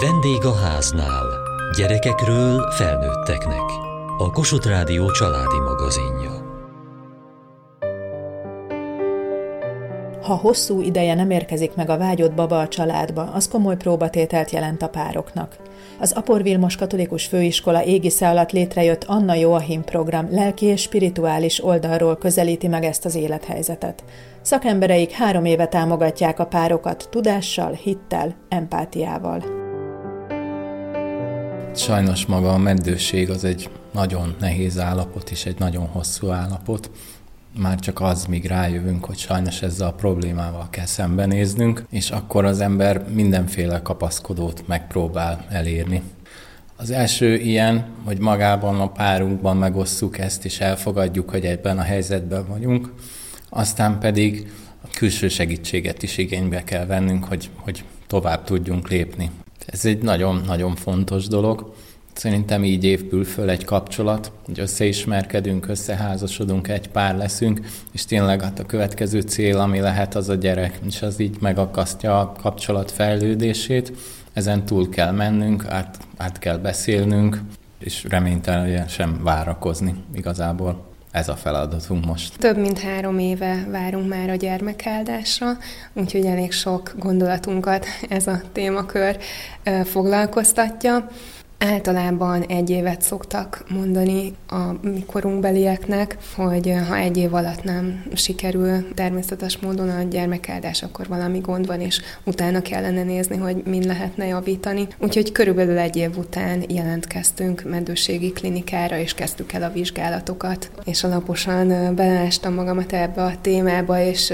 Vendég a háznál. Gyerekekről felnőtteknek. A Kossuth Rádió családi magazinja. Ha hosszú ideje nem érkezik meg a vágyott baba a családba, az komoly próbatételt jelent a pároknak. Az Apor Vilmos Katolikus Főiskola égisze alatt létrejött Anna Joachim program lelki és spirituális oldalról közelíti meg ezt az élethelyzetet. Szakembereik három éve támogatják a párokat tudással, hittel, empátiával. Sajnos maga a meddőség az egy nagyon nehéz állapot és egy nagyon hosszú állapot. Már csak az, míg rájövünk, hogy sajnos ezzel a problémával kell szembenéznünk, és akkor az ember mindenféle kapaszkodót megpróbál elérni. Az első ilyen, hogy magában a párunkban megosszuk ezt, és elfogadjuk, hogy ebben a helyzetben vagyunk, aztán pedig a külső segítséget is igénybe kell vennünk, hogy, hogy tovább tudjunk lépni. Ez egy nagyon-nagyon fontos dolog. Szerintem így épül föl egy kapcsolat, hogy összeismerkedünk, összeházasodunk, egy pár leszünk, és tényleg hát a következő cél, ami lehet, az a gyerek, és az így megakasztja a kapcsolat fejlődését. Ezen túl kell mennünk, át, át kell beszélnünk, és reménytelenül sem várakozni igazából ez a feladatunk most. Több mint három éve várunk már a gyermekáldásra, úgyhogy elég sok gondolatunkat ez a témakör foglalkoztatja. Általában egy évet szoktak mondani a mi korunkbelieknek, hogy ha egy év alatt nem sikerül természetes módon a gyermekáldás, akkor valami gond van, és utána kellene nézni, hogy min lehetne javítani. Úgyhogy körülbelül egy év után jelentkeztünk meddőségi klinikára, és kezdtük el a vizsgálatokat. És alaposan beleástam magamat ebbe a témába, és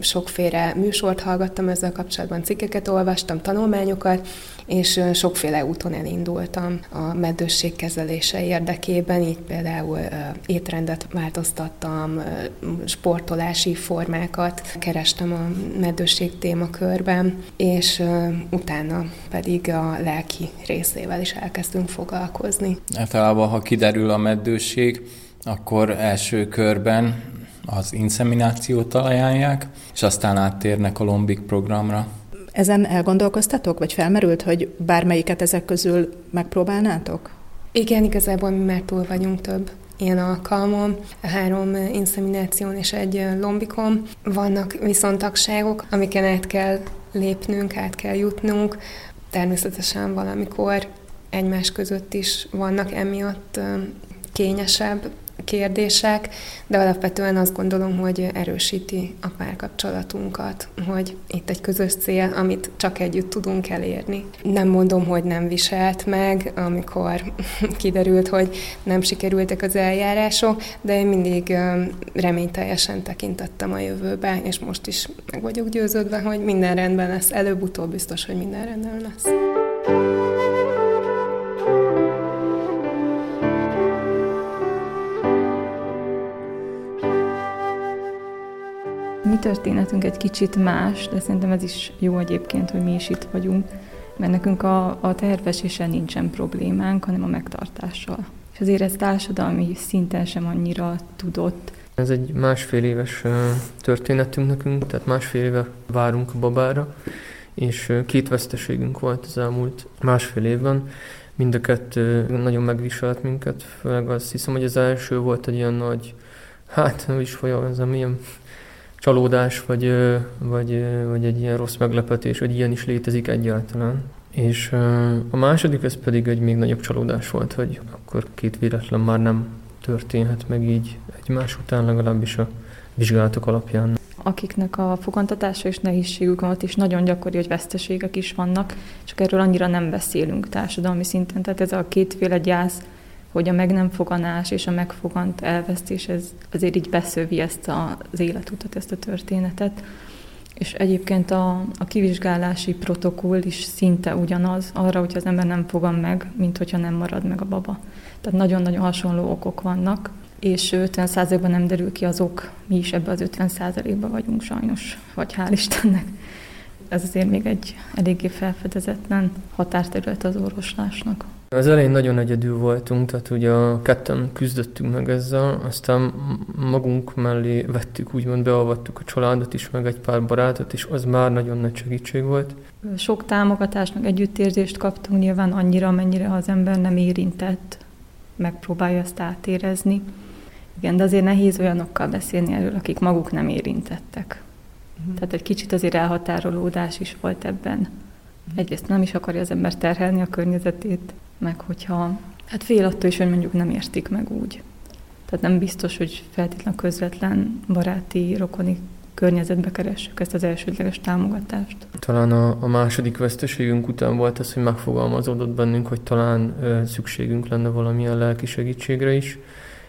sokféle műsort hallgattam ezzel kapcsolatban, cikkeket olvastam, tanulmányokat, és sokféle úton elindultam a meddősség kezelése érdekében, így például étrendet változtattam, sportolási formákat kerestem a meddősség témakörben, és utána pedig a lelki részével is elkezdtünk foglalkozni. Általában, ha kiderül a meddőség, akkor első körben az inszeminációt ajánlják, és aztán áttérnek a Lombik programra. Ezen elgondolkoztatok, vagy felmerült, hogy bármelyiket ezek közül megpróbálnátok? Igen, igazából mi már túl vagyunk több ilyen alkalmon, három inszemináción és egy lombikon. Vannak viszontagságok, amiken át kell lépnünk, át kell jutnunk. Természetesen valamikor egymás között is vannak emiatt kényesebb kérdések, de alapvetően azt gondolom, hogy erősíti a párkapcsolatunkat, hogy itt egy közös cél, amit csak együtt tudunk elérni. Nem mondom, hogy nem viselt meg, amikor kiderült, hogy nem sikerültek az eljárások, de én mindig reményteljesen tekintettem a jövőbe, és most is meg vagyok győződve, hogy minden rendben lesz. Előbb-utóbb biztos, hogy minden rendben lesz. Történetünk egy kicsit más, de szerintem ez is jó egyébként, hogy mi is itt vagyunk, mert nekünk a, a terveséssel nincsen problémánk, hanem a megtartással. És azért ez társadalmi szinten sem annyira tudott. Ez egy másfél éves történetünk nekünk, tehát másfél éve várunk a babára, és két veszteségünk volt az elmúlt másfél évben. Mind a kettő nagyon megviselt minket, főleg azt hiszem, hogy az első volt egy ilyen nagy, hát nem is folyam, milyen csalódás, vagy, vagy, vagy egy ilyen rossz meglepetés, hogy ilyen is létezik egyáltalán. És a második, ez pedig egy még nagyobb csalódás volt, hogy akkor két véletlen már nem történhet meg így egymás után, legalábbis a vizsgálatok alapján. Akiknek a fogantatása és nehézségük van, ott is nagyon gyakori, hogy veszteségek is vannak, csak erről annyira nem beszélünk társadalmi szinten. Tehát ez a kétféle gyász hogy a meg nem foganás és a megfogant elvesztés ez azért így beszövi ezt az életutat, ezt a történetet. És egyébként a, a kivizsgálási protokoll is szinte ugyanaz arra, hogyha az ember nem fogan meg, mint hogyha nem marad meg a baba. Tehát nagyon-nagyon hasonló okok vannak, és 50%-ban nem derül ki az ok, mi is ebbe az 50%-ban vagyunk sajnos, vagy hál' Istennek. Ez azért még egy eléggé felfedezetlen határterület az orvoslásnak. Az elején nagyon egyedül voltunk, tehát ugye a ketten küzdöttünk meg ezzel, aztán magunk mellé vettük, úgymond beavattuk a családot is, meg egy pár barátot, és az már nagyon nagy segítség volt. Sok támogatást, meg együttérzést kaptunk nyilván annyira, amennyire az ember nem érintett, megpróbálja ezt átérezni. Igen, de azért nehéz olyanokkal beszélni erről, akik maguk nem érintettek. Uh-huh. Tehát egy kicsit azért elhatárolódás is volt ebben. Uh-huh. Egyrészt nem is akarja az ember terhelni a környezetét, meg hogyha, hát fél attól is, hogy mondjuk nem értik meg úgy. Tehát nem biztos, hogy feltétlenül közvetlen baráti, rokoni környezetbe keressük ezt az elsődleges támogatást. Talán a, a második veszteségünk után volt az, hogy megfogalmazódott bennünk, hogy talán ö, szükségünk lenne valamilyen lelki segítségre is,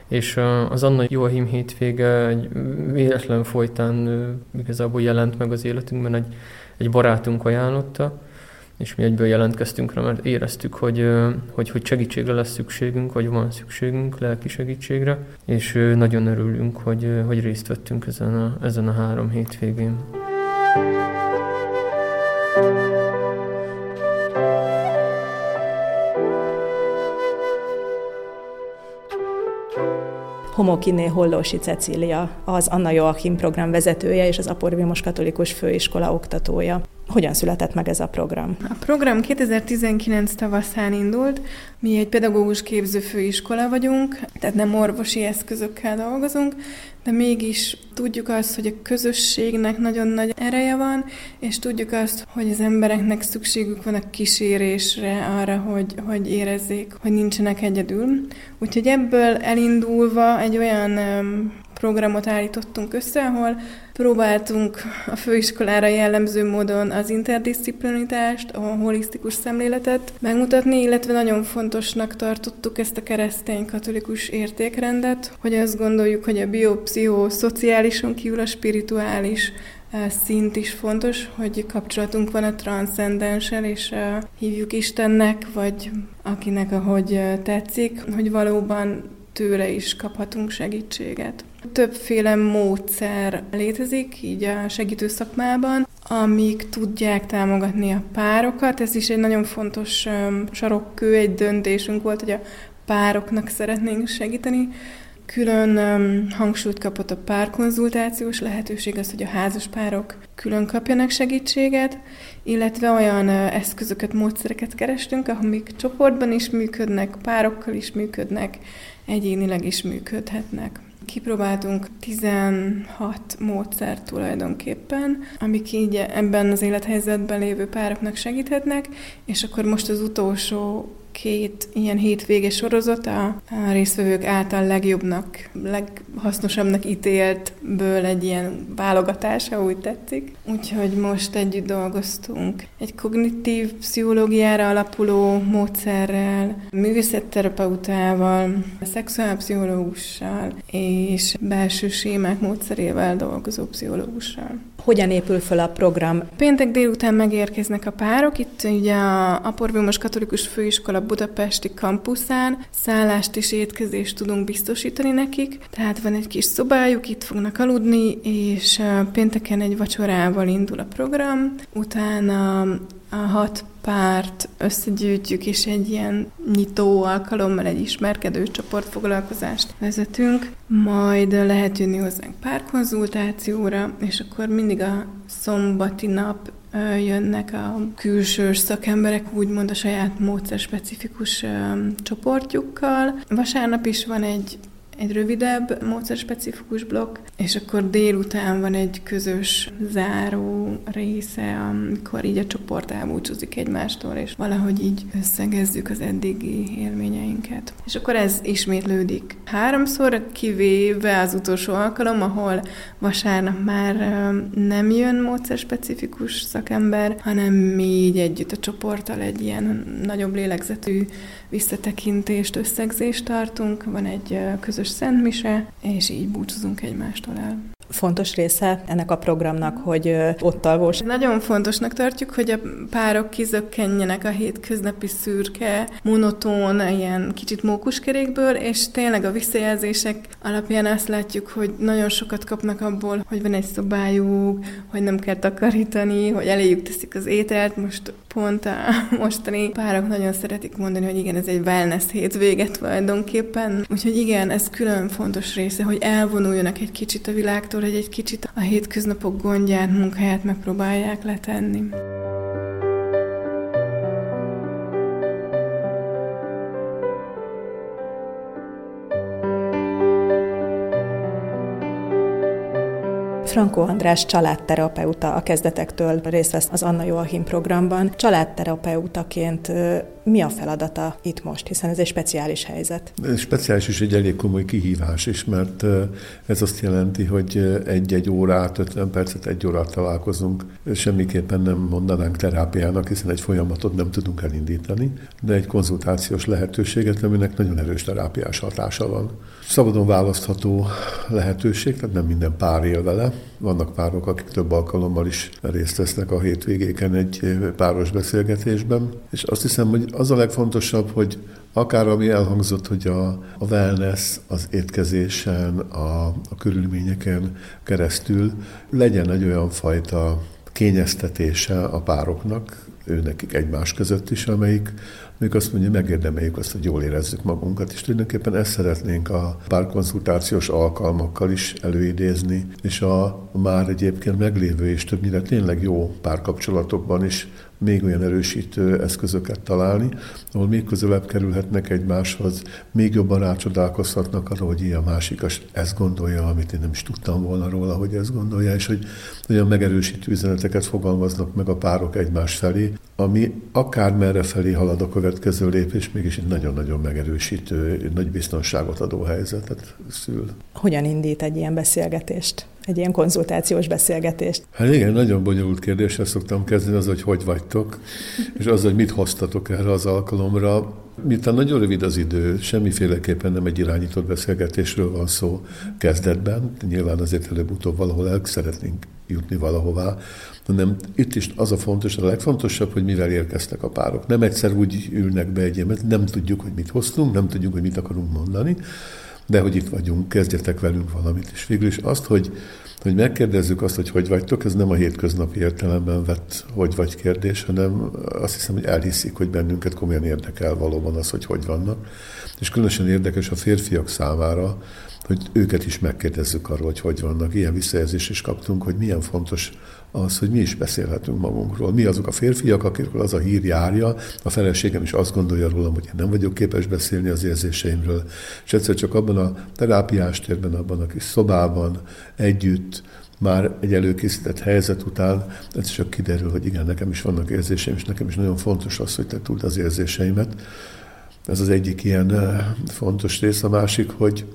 és az Anna Joachim hétvége egy véletlen folytán ö, igazából jelent meg az életünkben, egy, egy barátunk ajánlotta, és mi egyből jelentkeztünk rá, mert éreztük, hogy, hogy, hogy segítségre lesz szükségünk, vagy van szükségünk lelki segítségre, és nagyon örülünk, hogy, hogy részt vettünk ezen a, ezen a három hétvégén. Homokiné Hollósi Cecília, az Anna Joachim program vezetője és az Apor Vilmos Katolikus Főiskola oktatója. Hogyan született meg ez a program? A program 2019 tavaszán indult. Mi egy pedagógus képző főiskola vagyunk, tehát nem orvosi eszközökkel dolgozunk, de mégis tudjuk azt, hogy a közösségnek nagyon nagy ereje van, és tudjuk azt, hogy az embereknek szükségük van a kísérésre, arra, hogy, hogy érezzék, hogy nincsenek egyedül. Úgyhogy ebből elindulva egy olyan programot állítottunk össze, ahol próbáltunk a főiskolára jellemző módon az interdisziplinitást, a holisztikus szemléletet megmutatni, illetve nagyon fontosnak tartottuk ezt a keresztény katolikus értékrendet, hogy azt gondoljuk, hogy a biopszichoszociálison kívül a spirituális eh, szint is fontos, hogy kapcsolatunk van a transzcendenssel, és eh, hívjuk Istennek, vagy akinek ahogy eh, tetszik, hogy valóban tőle is kaphatunk segítséget. Többféle módszer létezik így a segítő szakmában, amik tudják támogatni a párokat. Ez is egy nagyon fontos sarokkő, egy döntésünk volt, hogy a pároknak szeretnénk segíteni. Külön um, hangsúlyt kapott a párkonzultációs lehetőség, az, hogy a házas párok külön kapjanak segítséget, illetve olyan eszközöket, módszereket kerestünk, amik csoportban is működnek, párokkal is működnek, egyénileg is működhetnek. Kipróbáltunk 16 módszert tulajdonképpen, amik így ebben az élethelyzetben lévő pároknak segíthetnek, és akkor most az utolsó két ilyen hétvége sorozat a, résztvevők által legjobbnak, leghasznosabbnak ítéltből egy ilyen válogatás, ha úgy tetszik. Úgyhogy most együtt dolgoztunk egy kognitív pszichológiára alapuló módszerrel, művészetterapeutával, szexuálpszichológussal és belső sémák módszerével dolgozó pszichológussal. Hogyan épül fel a program? Péntek délután megérkeznek a párok, itt ugye a Aporvimos Katolikus Főiskola budapesti kampuszán szállást és étkezést tudunk biztosítani nekik, tehát van egy kis szobájuk, itt fognak aludni, és pénteken egy vacsorával indul a program, utána a hat párt összegyűjtjük, és egy ilyen nyitó alkalommal egy ismerkedő csoportfoglalkozást vezetünk, majd lehet jönni hozzánk párkonzultációra, és akkor mindig a szombati nap jönnek a külsős szakemberek, úgymond a saját módszer specifikus csoportjukkal. Vasárnap is van egy egy rövidebb módszerspecifikus blokk, és akkor délután van egy közös záró része, amikor így a csoport elbúcsúzik egymástól, és valahogy így összegezzük az eddigi élményeinket. És akkor ez ismétlődik háromszor, kivéve az utolsó alkalom, ahol vasárnap már nem jön módszerspecifikus szakember, hanem mi így együtt a csoporttal egy ilyen nagyobb lélegzetű visszatekintést, összegzést tartunk, van egy közös szentmise, és így búcsúzunk egymástól el. Fontos része ennek a programnak, hogy ott alvós. Nagyon fontosnak tartjuk, hogy a párok kizökkenjenek a hétköznapi szürke, monotón, ilyen kicsit mókuskerékből, és tényleg a visszajelzések alapján azt látjuk, hogy nagyon sokat kapnak abból, hogy van egy szobájuk, hogy nem kell takarítani, hogy eléjük teszik az ételt. Most pont a mostani párok nagyon szeretik mondani, hogy igen, ez egy wellness hétvége tulajdonképpen. Úgyhogy igen, ez külön fontos része, hogy elvonuljanak egy kicsit a világtól, hogy egy kicsit a hétköznapok gondját, munkáját megpróbálják letenni. Frankó András családterapeuta a kezdetektől részt vesz az Anna Joachim programban. Családterapeutaként mi a feladata itt most, hiszen ez egy speciális helyzet? Ez speciális és egy elég komoly kihívás is, mert ez azt jelenti, hogy egy-egy órát, 50 percet, egy órát találkozunk. Semmiképpen nem mondanánk terápiának, hiszen egy folyamatot nem tudunk elindítani, de egy konzultációs lehetőséget, aminek nagyon erős terápiás hatása van. Szabadon választható lehetőség, tehát nem minden pár él vele. Vannak párok, akik több alkalommal is részt vesznek a hétvégéken egy páros beszélgetésben, és azt hiszem, hogy az a legfontosabb, hogy akár ami elhangzott, hogy a, a wellness az étkezésen, a, a körülményeken keresztül legyen egy olyan fajta kényeztetése a pároknak, ő nekik egymás között is, amelyik még azt mondja, megérdemeljük azt, hogy jól érezzük magunkat, és tulajdonképpen ezt szeretnénk a párkonzultációs alkalmakkal is előidézni, és a már egyébként meglévő és többnyire tényleg jó párkapcsolatokban is még olyan erősítő eszközöket találni, ahol még közelebb kerülhetnek egymáshoz, még jobban rácsodálkozhatnak arra, hogy ilyen másik ezt gondolja, amit én nem is tudtam volna róla, hogy ezt gondolja, és hogy olyan megerősítő üzeneteket fogalmaznak meg a párok egymás felé, ami akár merre felé halad a következő lépés, mégis egy nagyon-nagyon megerősítő, nagy biztonságot adó helyzetet szül. Hogyan indít egy ilyen beszélgetést? Egy ilyen konzultációs beszélgetést? Hát igen, nagyon bonyolult kérdéssel szoktam kezdeni az, hogy hogy vagytok, és az, hogy mit hoztatok erre az alkalomra. Miután nagyon rövid az idő, semmiféleképpen nem egy irányított beszélgetésről van szó kezdetben, nyilván azért előbb-utóbb valahol el szeretnénk jutni valahová, hanem itt is az a fontos, a legfontosabb, hogy mivel érkeztek a párok. Nem egyszer úgy ülnek be egy ilyen, nem tudjuk, hogy mit hoztunk, nem tudjuk, hogy mit akarunk mondani, de hogy itt vagyunk, kezdjetek velünk valamit. És végül is azt, hogy, hogy megkérdezzük azt, hogy hogy vagytok, ez nem a hétköznapi értelemben vett hogy vagy kérdés, hanem azt hiszem, hogy elhiszik, hogy bennünket komolyan érdekel valóban az, hogy hogy vannak. És különösen érdekes a férfiak számára, hogy őket is megkérdezzük arról, hogy hogy vannak. Ilyen visszajelzést is kaptunk, hogy milyen fontos az, hogy mi is beszélhetünk magunkról. Mi azok a férfiak, akikről az a hír járja, a feleségem is azt gondolja rólam, hogy én nem vagyok képes beszélni az érzéseimről, és egyszer csak abban a terápiás térben, abban a kis szobában együtt, már egy előkészített helyzet után ez csak kiderül, hogy igen, nekem is vannak érzéseim, és nekem is nagyon fontos az, hogy te tud az érzéseimet. Ez az egyik ilyen eh, fontos rész. A másik, hogy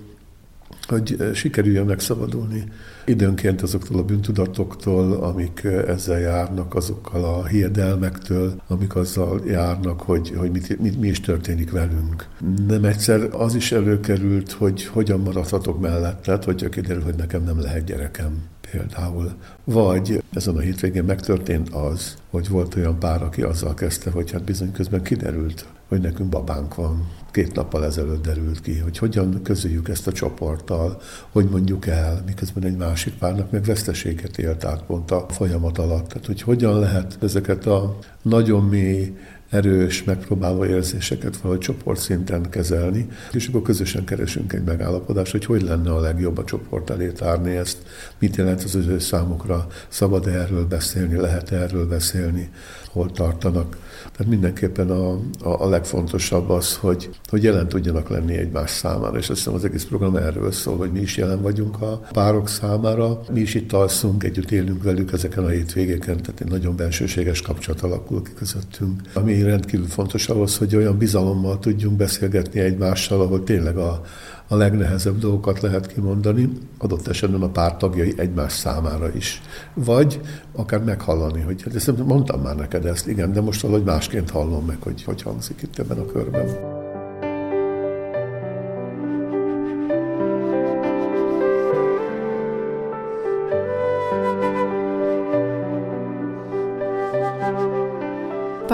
hogy eh, sikerüljön megszabadulni időnként azoktól a bűntudatoktól, amik eh, ezzel járnak, azokkal a hiedelmektől, amik azzal járnak, hogy, hogy mit, mit, mi is történik velünk. Nem egyszer az is előkerült, hogy hogyan maradhatok mellett, hogyha kiderül, hogy nekem nem lehet gyerekem például. Vagy ezen a hétvégén megtörtént az, hogy volt olyan pár, aki azzal kezdte, hogy hát bizony közben kiderült, hogy nekünk babánk van. Két nappal ezelőtt derült ki, hogy hogyan közöljük ezt a csoporttal, hogy mondjuk el, miközben egy másik párnak meg veszteséget élt át pont a folyamat alatt. Tehát, hogy hogyan lehet ezeket a nagyon mély erős, megpróbáló érzéseket valahogy csoportszinten kezelni, és akkor közösen keresünk egy megállapodást, hogy hogy lenne a legjobb a csoport elé tárni ezt, mit jelent az ő számukra, szabad erről beszélni, lehet erről beszélni, hol tartanak. Tehát mindenképpen a, a, a legfontosabb az, hogy, hogy jelen tudjanak lenni egymás számára, és azt hiszem az egész program erről szól, hogy mi is jelen vagyunk a párok számára, mi is itt alszunk, együtt élünk velük ezeken a hétvégéken, tehát egy nagyon bensőséges kapcsolat alakul ki közöttünk, ami rendkívül fontos ahhoz, hogy olyan bizalommal tudjunk beszélgetni egymással, ahol tényleg a, a legnehezebb dolgokat lehet kimondani, adott esetben a pár tagjai egymás számára is. Vagy akár meghallani, hogy hát ezt mondtam már neked ezt, igen, de most valahogy másként hallom meg, hogy hogy hangzik itt ebben a körben.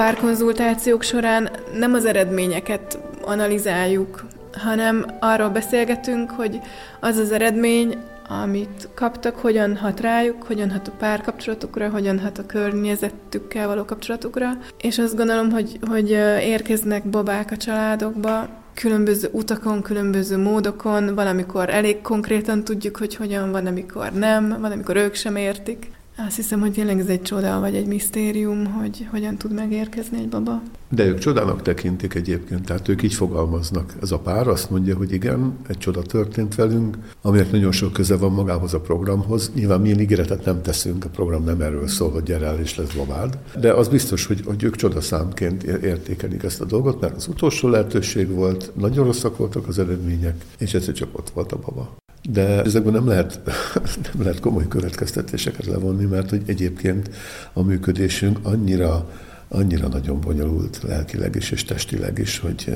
Párkonzultációk során nem az eredményeket analizáljuk, hanem arról beszélgetünk, hogy az az eredmény, amit kaptak, hogyan hat rájuk, hogyan hat a párkapcsolatukra, hogyan hat a környezetükkel való kapcsolatukra. És azt gondolom, hogy, hogy érkeznek babák a családokba, különböző utakon, különböző módokon, valamikor elég konkrétan tudjuk, hogy hogyan, van, amikor nem, van, amikor ők sem értik. Azt hiszem, hogy tényleg ez egy csoda, vagy egy misztérium, hogy hogyan tud megérkezni egy baba. De ők csodának tekintik egyébként, tehát ők így fogalmaznak. Ez a pár azt mondja, hogy igen, egy csoda történt velünk, aminek nagyon sok köze van magához a programhoz. Nyilván milyen ígéretet nem teszünk, a program nem erről szól, hogy gyere el és lesz babád. De az biztos, hogy, hogy ők csodaszámként értékelik ezt a dolgot, mert az utolsó lehetőség volt, nagyon rosszak voltak az eredmények, és egyszer csak ott volt a baba. De ezekben nem lehet, nem lehet komoly következtetéseket levonni, mert hogy egyébként a működésünk annyira annyira nagyon bonyolult lelkileg is és testileg is, hogy,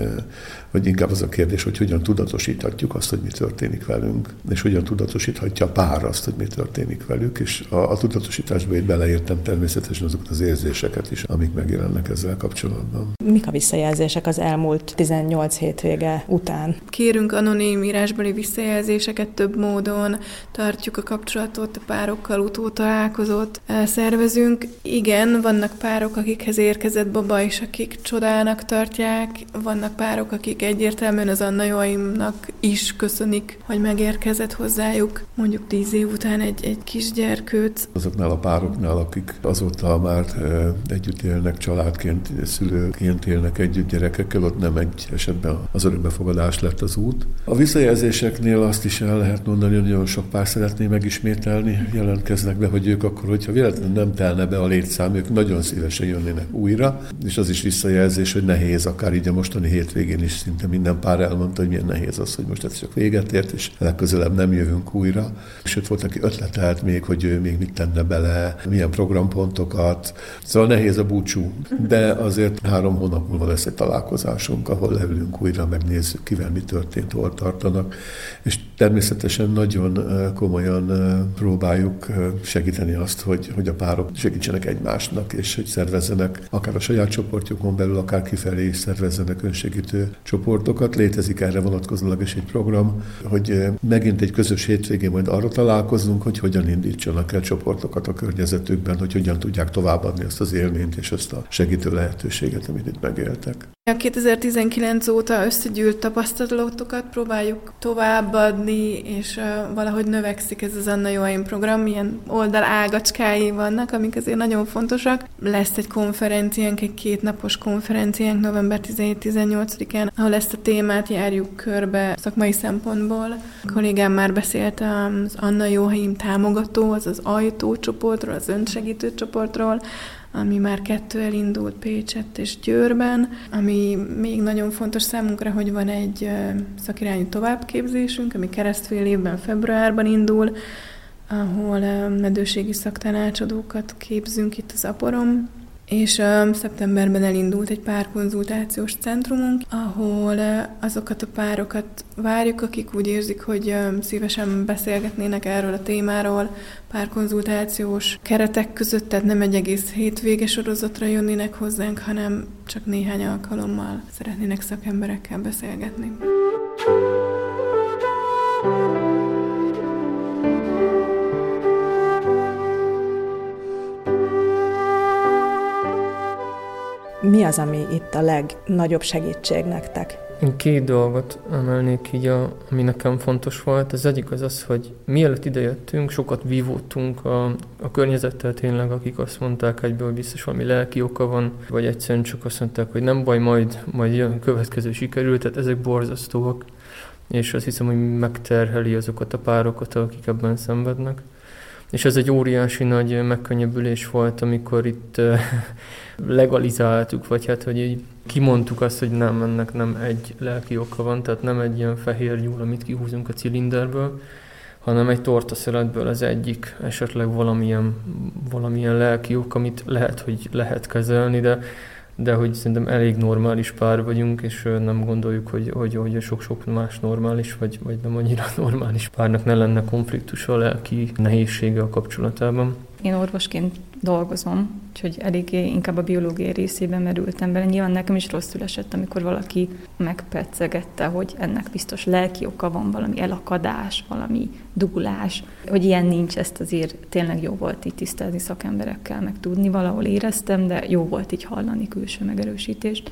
eh, hogy inkább az a kérdés, hogy hogyan tudatosíthatjuk azt, hogy mi történik velünk, és hogyan tudatosíthatja a pár azt, hogy mi történik velük, és a, a tudatosításba itt beleértem természetesen azokat az érzéseket is, amik megjelennek ezzel kapcsolatban. Mik a visszajelzések az elmúlt 18 hétvége után? Kérünk anonim írásbeli visszajelzéseket több módon, tartjuk a kapcsolatot a párokkal, utótalálkozót szervezünk. Igen, vannak párok, akikhez érkezett baba is, akik csodának tartják. Vannak párok, akik egyértelműen az Anna Joaimnak is köszönik, hogy megérkezett hozzájuk mondjuk tíz év után egy, egy kisgyerkőt. Azoknál a pároknál, akik azóta már együtt élnek, családként, szülőként élnek együtt gyerekekkel, ott nem egy esetben az örökbefogadás lett az út. A visszajelzéseknél azt is el lehet mondani, hogy nagyon sok pár szeretné megismételni, jelentkeznek be, hogy ők akkor, hogyha véletlenül nem telne be a létszám, ők nagyon szívesen jönnének újra, és az is visszajelzés, hogy nehéz, akár így a mostani hétvégén is szinte minden pár elmondta, hogy milyen nehéz az, hogy most ez csak véget ért, és legközelebb nem jövünk újra. Sőt, volt, aki ötletelt még, hogy ő még mit tenne bele, milyen programpontokat. Szóval nehéz a búcsú, de azért három hónap múlva lesz egy találkozásunk, ahol leülünk újra, megnézzük, kivel mi történt, hol tartanak, és természetesen nagyon komolyan próbáljuk segíteni azt, hogy, hogy a párok segítsenek egymásnak, és hogy szervezzenek akár a saját csoportjukon belül, akár kifelé szervezzenek önsegítő csoportokat. Létezik erre vonatkozólag is egy program, hogy eh, megint egy közös hétvégén majd arra találkozunk, hogy hogyan indítsanak el csoportokat a környezetükben, hogy hogyan tudják továbbadni azt az élményt és azt a segítő lehetőséget, amit itt megéltek. A 2019 óta összegyűlt tapasztalatokat próbáljuk továbbadni, és valahogy növekszik ez az Anna Joaim program, milyen oldal ágacskái vannak, amik azért nagyon fontosak. Lesz egy konferenciánk, egy kétnapos konferenciánk november 17-18-án, ahol ezt a témát járjuk körbe szakmai szempontból. A kollégám már beszélt az Anna Joaim támogató, az az ajtócsoportról, az önsegítő csoportról, ami már kettő elindult Pécsett és Győrben, ami még nagyon fontos számunkra, hogy van egy szakirányú továbbképzésünk, ami keresztfél évben, februárban indul, ahol medőségi szaktanácsadókat képzünk itt az Aporom, és uh, szeptemberben elindult egy párkonzultációs centrumunk, ahol uh, azokat a párokat várjuk, akik úgy érzik, hogy uh, szívesen beszélgetnének erről a témáról, párkonzultációs keretek között, tehát nem egy egész hétvége sorozatra jönnének hozzánk, hanem csak néhány alkalommal szeretnének szakemberekkel beszélgetni. Mi az, ami itt a legnagyobb segítség nektek? Én két dolgot emelnék így, a, ami nekem fontos volt. Az egyik az az, hogy mielőtt idejöttünk, sokat vívódtunk a, a környezettel tényleg, akik azt mondták egyből, hogy biztos valami lelki oka van, vagy egyszerűen csak azt mondták, hogy nem baj, majd, majd jön következő sikerül, tehát ezek borzasztóak, és azt hiszem, hogy megterheli azokat a párokat, akik ebben szenvednek. És ez egy óriási nagy megkönnyebbülés volt, amikor itt legalizáltuk, vagy hát, hogy így kimondtuk azt, hogy nem, ennek nem egy lelki oka van, tehát nem egy ilyen fehér nyúl, amit kihúzunk a cilinderből, hanem egy tortaszeletből az egyik, esetleg valamilyen, valamilyen lelki ok, amit lehet, hogy lehet kezelni, de de hogy szerintem elég normális pár vagyunk, és nem gondoljuk, hogy, hogy, hogy sok-sok más normális, vagy, vagy nem annyira normális párnak ne lenne konfliktus a lelki nehézsége a kapcsolatában. Én orvosként dolgozom, úgyhogy eléggé inkább a biológiai részében merültem bele. Nyilván nekem is rosszul esett, amikor valaki megpercegette, hogy ennek biztos lelki oka van, valami elakadás, valami dugulás, hogy ilyen nincs, ezt azért tényleg jó volt így tisztázni szakemberekkel, meg tudni, valahol éreztem, de jó volt így hallani külső megerősítést.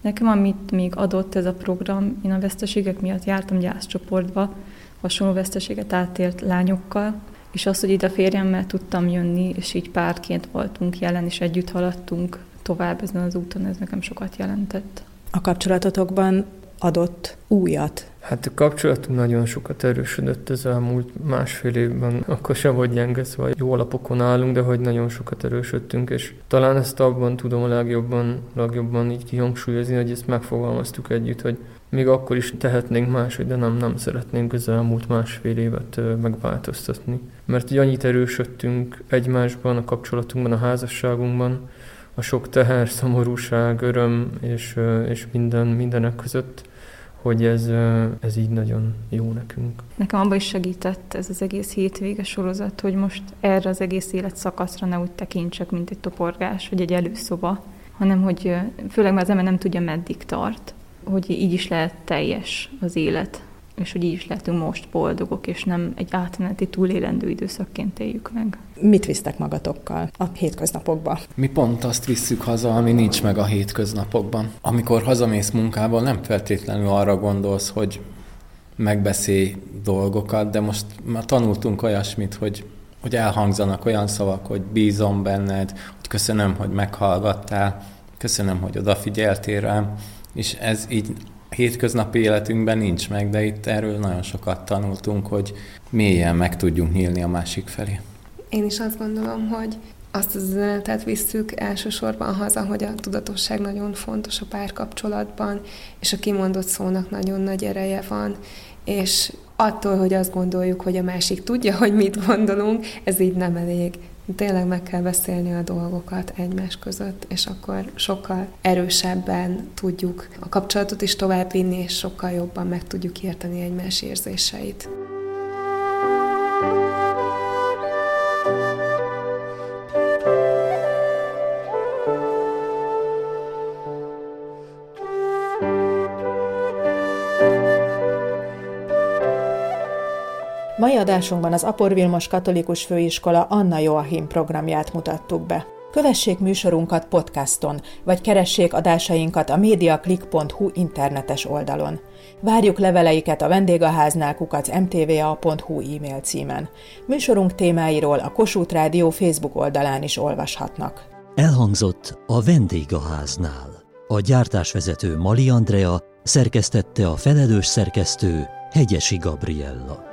Nekem, amit még adott ez a program, én a veszteségek miatt jártam gyászcsoportba, hasonló veszteséget átért lányokkal, és az, hogy ide a férjemmel tudtam jönni, és így párként voltunk jelen, és együtt haladtunk tovább ezen az úton, ez nekem sokat jelentett. A kapcsolatotokban adott újat? Hát a kapcsolatunk nagyon sokat erősödött az elmúlt másfél évben. Akkor sem vagy gyenge, szóval jó alapokon állunk, de hogy nagyon sokat erősödtünk, és talán ezt abban tudom a legjobban, legjobban így kihangsúlyozni, hogy ezt megfogalmaztuk együtt, hogy még akkor is tehetnénk máshogy, de nem, nem szeretnénk az elmúlt másfél évet megváltoztatni. Mert így annyit erősödtünk egymásban, a kapcsolatunkban, a házasságunkban, a sok teher, szomorúság, öröm és, és minden, mindenek között, hogy ez, ez így nagyon jó nekünk. Nekem abban is segített ez az egész hétvége sorozat, hogy most erre az egész életszakaszra ne úgy tekintsek, mint egy toporgás, vagy egy előszoba, hanem hogy főleg mert az ember nem tudja, meddig tart, hogy így is lehet teljes az élet, és hogy így is lehetünk most boldogok, és nem egy átmeneti túlélendő időszakként éljük meg. Mit visztek magatokkal a hétköznapokba? Mi pont azt visszük haza, ami nincs meg a hétköznapokban. Amikor hazamész munkából, nem feltétlenül arra gondolsz, hogy megbeszélj dolgokat, de most már tanultunk olyasmit, hogy, hogy elhangzanak olyan szavak, hogy bízom benned, hogy köszönöm, hogy meghallgattál, köszönöm, hogy odafigyeltél rám, és ez így hétköznapi életünkben nincs meg, de itt erről nagyon sokat tanultunk, hogy mélyen meg tudjunk nyílni a másik felé. Én is azt gondolom, hogy azt az üzenetet visszük elsősorban haza, hogy a tudatosság nagyon fontos a párkapcsolatban, és a kimondott szónak nagyon nagy ereje van, és attól, hogy azt gondoljuk, hogy a másik tudja, hogy mit gondolunk, ez így nem elég tényleg meg kell beszélni a dolgokat egymás között, és akkor sokkal erősebben tudjuk a kapcsolatot is továbbvinni, és sokkal jobban meg tudjuk érteni egymás érzéseit. Adásunkban az Apor Vilmos Katolikus Főiskola Anna Joachim programját mutattuk be. Kövessék műsorunkat podcaston, vagy keressék adásainkat a mediaclick.hu internetes oldalon. Várjuk leveleiket a vendégháznál kukac mtva.hu e-mail címen. Műsorunk témáiról a Kossuth Rádió Facebook oldalán is olvashatnak. Elhangzott a vendégháznál. A gyártásvezető Mali Andrea szerkesztette a felelős szerkesztő Hegyesi Gabriella.